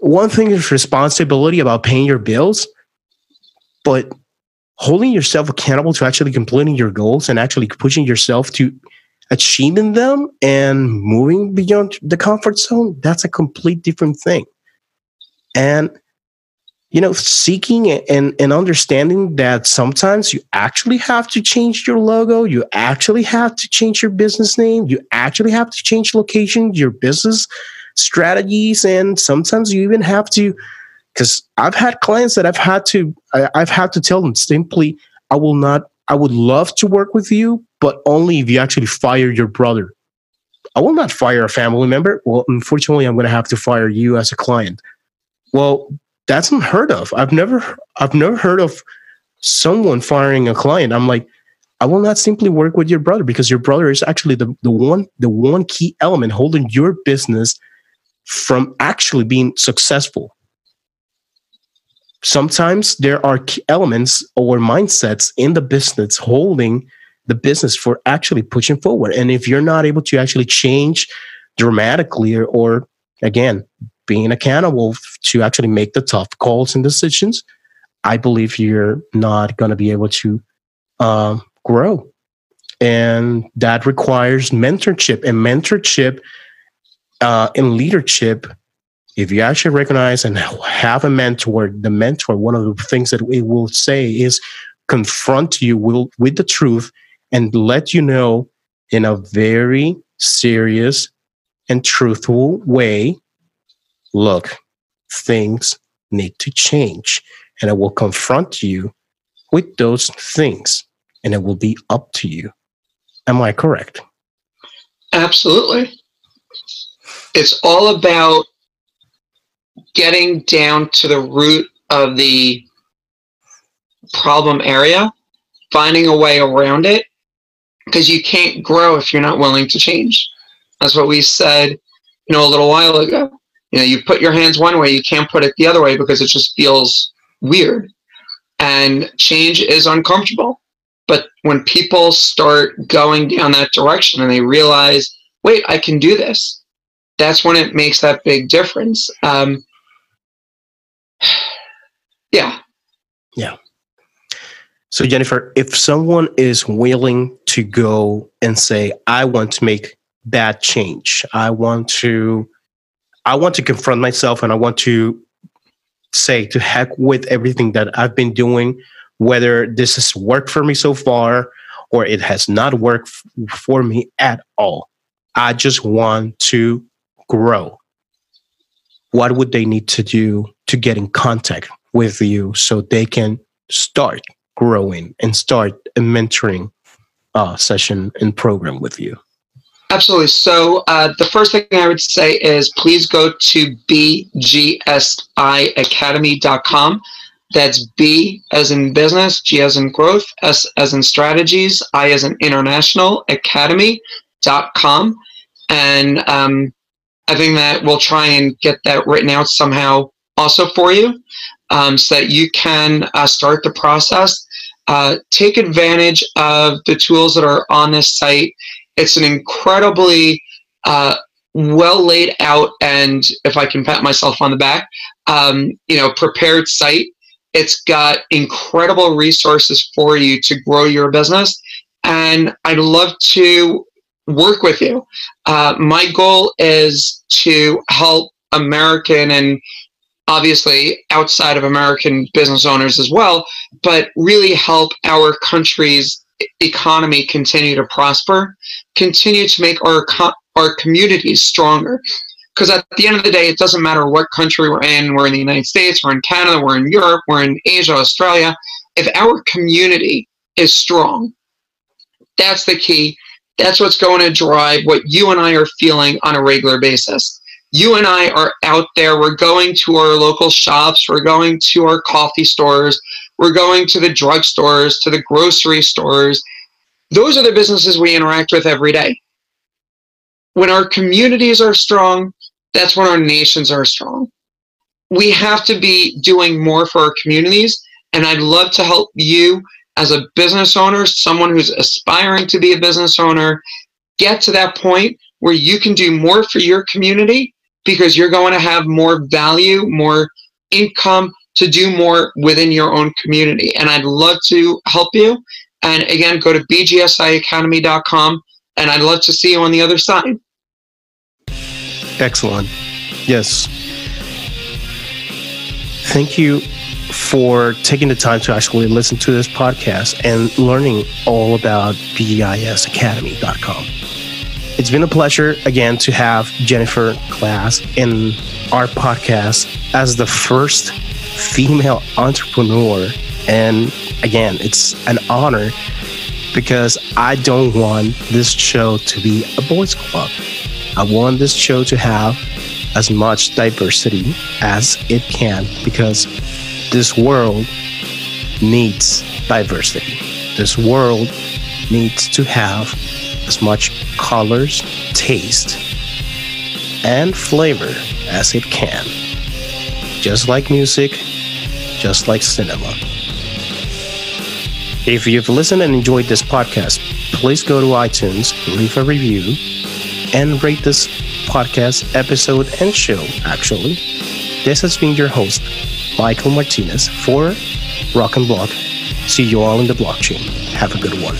One thing is responsibility about paying your bills, but holding yourself accountable to actually completing your goals and actually pushing yourself to achieving them and moving beyond the comfort zone, that's a complete different thing. And you know, seeking and, and understanding that sometimes you actually have to change your logo, you actually have to change your business name, you actually have to change location, your business strategies, and sometimes you even have to. Because I've had clients that I've had to, I, I've had to tell them simply, I will not, I would love to work with you, but only if you actually fire your brother. I will not fire a family member. Well, unfortunately, I'm going to have to fire you as a client. Well, that's unheard of. I've never I've never heard of someone firing a client. I'm like, I will not simply work with your brother because your brother is actually the, the one the one key element holding your business from actually being successful. Sometimes there are elements or mindsets in the business holding the business for actually pushing forward. And if you're not able to actually change dramatically or, or again, being accountable to actually make the tough calls and decisions, I believe you're not going to be able to um, grow. And that requires mentorship. And mentorship uh, in leadership, if you actually recognize and have a mentor, the mentor, one of the things that it will say is confront you will, with the truth and let you know in a very serious and truthful way look, things need to change. And I will confront you with those things, and it will be up to you. Am I correct? Absolutely. It's all about getting down to the root of the problem area, finding a way around it, because you can't grow if you're not willing to change. That's what we said, you know, a little while ago you know you put your hands one way you can't put it the other way because it just feels weird. And change is uncomfortable but when people start going down that direction and they realize wait i can do this that's when it makes that big difference. Um, yeah. Yeah. So jennifer if someone is willing to go and say i want to make that change. I want to I want to confront myself and I want to say to heck with everything that I've been doing, whether this has worked for me so far or it has not worked f- for me at all. I just want to grow. What would they need to do to get in contact with you so they can start growing and start a mentoring uh, session and program with you? Absolutely. So uh, the first thing I would say is please go to bgsiacademy.com. That's B as in business, G as in growth, S as in strategies, I as in international, academy.com. And um, I think that we'll try and get that written out somehow also for you um, so that you can uh, start the process. Uh, take advantage of the tools that are on this site it's an incredibly uh, well laid out and, if I can pat myself on the back, um, you know, prepared site. It's got incredible resources for you to grow your business, and I'd love to work with you. Uh, my goal is to help American and obviously outside of American business owners as well, but really help our country's economy continue to prosper, continue to make our our communities stronger. Because at the end of the day, it doesn't matter what country we're in. We're in the United States, we're in Canada, we're in Europe, we're in Asia, Australia. If our community is strong, that's the key. That's what's going to drive what you and I are feeling on a regular basis. You and I are out there. We're going to our local shops. We're going to our coffee stores. We're going to the drugstores, to the grocery stores. Those are the businesses we interact with every day. When our communities are strong, that's when our nations are strong. We have to be doing more for our communities, and I'd love to help you as a business owner, someone who's aspiring to be a business owner, get to that point where you can do more for your community because you're going to have more value, more income to do more within your own community. And I'd love to help you. And again, go to bgsiacademy.com and I'd love to see you on the other side. Excellent. Yes. Thank you for taking the time to actually listen to this podcast and learning all about bgisacademy.com. It's been a pleasure again to have Jennifer Glass in our podcast as the first female entrepreneur. And again, it's an honor because I don't want this show to be a boys' club. I want this show to have as much diversity as it can because this world needs diversity. This world needs to have as much colors, taste, and flavor as it can. Just like music, just like cinema. If you've listened and enjoyed this podcast, please go to iTunes, leave a review, and rate this podcast episode and show, actually. This has been your host, Michael Martinez for Rock and Block. See you all in the blockchain. Have a good one.